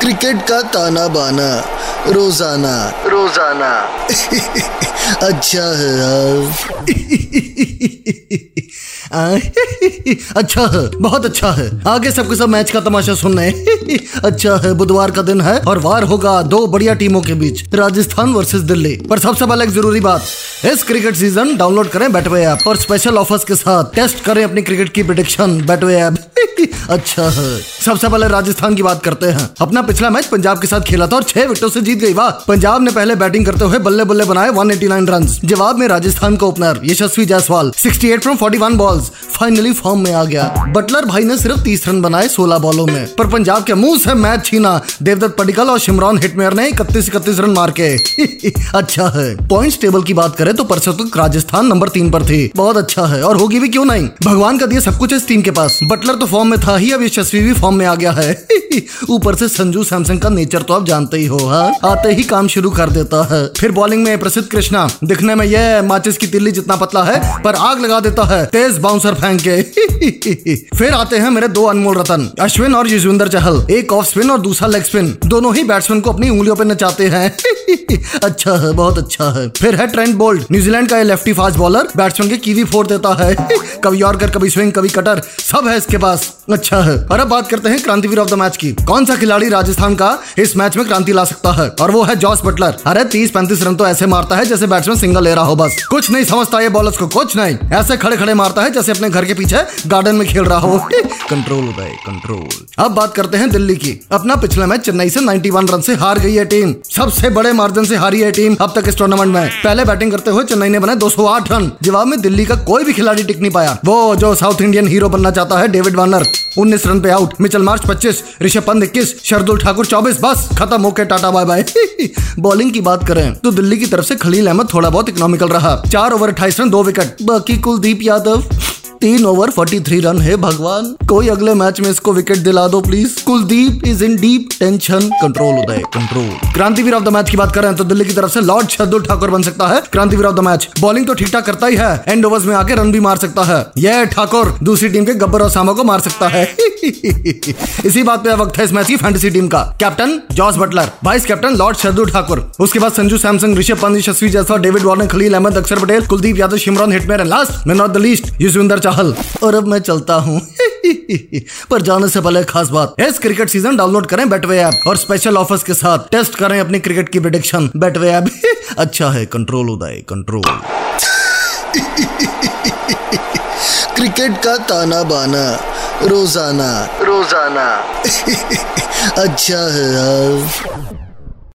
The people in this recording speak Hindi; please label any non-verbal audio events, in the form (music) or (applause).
क्रिकेट का ताना बाना रोज़ाना। रोज़ाना। (laughs) अच्छा है यार। (laughs) अच्छा है बहुत अच्छा है। आगे सबके सब मैच का तमाशा सुनने (laughs) अच्छा है बुधवार का दिन है और वार होगा दो बढ़िया टीमों के बीच राजस्थान वर्सेस दिल्ली। पर सबसे पहले एक ज़रूरी बात इस क्रिकेट सीज़न डाउनलोड करें बैटवे ऐप और स्पेशल ऑफर्स के साथ टेस्ट करें अपनी क्रिकेट की प्रिडिक्शन बैटवे ऐप अच्छा है। सबसे पहले राजस्थान की बात करते हैं। अपना पिछला मैच पंजाब के साथ खेला था और छह विकेटों से जीत गई। वाह, पंजाब ने पहले बैटिंग करते हुए बल्ले बल्ले बनाए 189 रन जवाब में राजस्थान का opener Yashasvi Jaiswal 68 from 41 balls finally form में आ गया। बटलर भाई ने सिर्फ़ 30 रन बनाए 16 बॉलों में। पर पंजाब के मुँह से मैच छीना। देवदत्त पडिकल और शिमरॉन हिटमेयर ने इकतीस इकतीस रन मार के। (laughs) अच्छा है। पॉइंट्स टेबल की बात करें तो परसों तक राजस्थान नंबर तीन पर थी। बहुत अच्छा है। और होगी भी क्यों नहीं? भगवान का दिया सब कुछ इस टीम के पास। बटलर तो फॉर्म में था ही अब यशस्वी भी फॉर्म में आ गया है। (laughs) ऊपर से संजू सैमसंग का नेचर तो आप जानते ही हो, हा? आते ही काम शुरू कर देता है। फिर बॉलिंग में प्रसिद्ध कृष्णा, दिखने में यह माचिस की तिल्ली जितना पतला है, पर आग लगा देता है, तेज बाउंसर फेंक के। (laughs) फिर आते हैं मेरे दो अनमोल रतन, अश्विन और युजविंदर चहल, एक ऑफ़ स्पिन और दूसरा लेग स्पिन दोनों ही बैट्समैन को अपनी उंगलियों पर नचाते हैं। (laughs) अच्छा है, बहुत अच्छा है। फिर है ट्रेंड बोल्ट न्यूजीलैंड का ये लेफ्टी फास्ट बॉलर बैट्समैन के कीवी फोड़ देता है। कभी यॉर्कर कभी स्विंग कभी कटर सब है इसके पास। अच्छा है। और अब बात करते हैं क्रांतिवीर ऑफ़ द मैच की। कौन सा खिलाड़ी राजस्थान का इस मैच में क्रांति ला सकता है? और वो है जॉस बटलर अरे तीस पैंतीस रन तो ऐसे मारता है जैसे बैट्समैन सिंगल ले रहा हो बस। कुछ नहीं समझता ये बॉलर्स को, कुछ नहीं। ऐसे खड़े खड़े मारता है जैसे अपने घर के पीछे गार्डन में खेल रहा हो। कंट्रोल उदय कंट्रोल अब बात करते हैं दिल्ली की। अपना पिछला मैच चेन्नई से 91 रन से हार गई है टीम सबसे बड़े मार्जिन से हारी है टीम अब तक इस टूर्नामेंट में। पहले बैटिंग करते हुए चेन्नई ने बनाए 208 रन। जवाब में दिल्ली का कोई भी खिलाड़ी टिक नहीं पाया। वो जो साउथ इंडियन हीरो बनना चाहता है डेविड वार्नर 19 रन पे out Mitchell Marsh 25 Rishabh Pant 21 Shardul Thakur 24 बस, खत्म होके टाटा बाय बाय बॉलिंग की बात करें तो दिल्ली की तरफ़ से खलील अहमद थोड़ा बहुत इकोनॉमिकल रहा। चार ओवर अट्ठाईस रन, दो विकेट बाकी कुलदीप यादव तीन ओवर 43 रन है भगवान। कोई अगले मैच में इसको विकेट दिला दो please Kuldeep is in deep tension control Uday control Krantiveer of the match की बात करें तो दिल्ली की तरफ़ से लॉर्ड शरदुल ठाकुर बन सकता है। Krantiveer of the match bowling तो ठीक ठाक करता ही है। एंड ओवर्स में आके रन भी मार सकता है। यह ठाकुर दूसरी टीम के गब्बर और सामा को मार सकता है। (laughs) इसी बात पे वक्त है इस मैच की फैंटेसी टीम का। Captain Jos Buttler vice captain lord Shardul Thakur. उसके बाद Sanju Samson Rishabh Pant, Yashasvi Jaiswal David Warner, Khaleel Ahmed, Axar Patel, Kuldeep Yadav, Shimron Hetmyer last मैं not the least Yuzvendra Chahal और अब मैं चलता हूँ। (laughs) पर जाने से पहले खास बात। इस क्रिकेट सीज़न डाउनलोड करें बैटवे ऐप और स्पेशल ऑफर्स के साथ टेस्ट करें अपनी क्रिकेट की प्रिडिक्शन बैटवे ऐप अच्छा है कंट्रोल उदय कंट्रोल क्रिकेट (laughs) का ताना बाना रोज़ाना। रोज़ाना। (laughs) अच्छा है यार।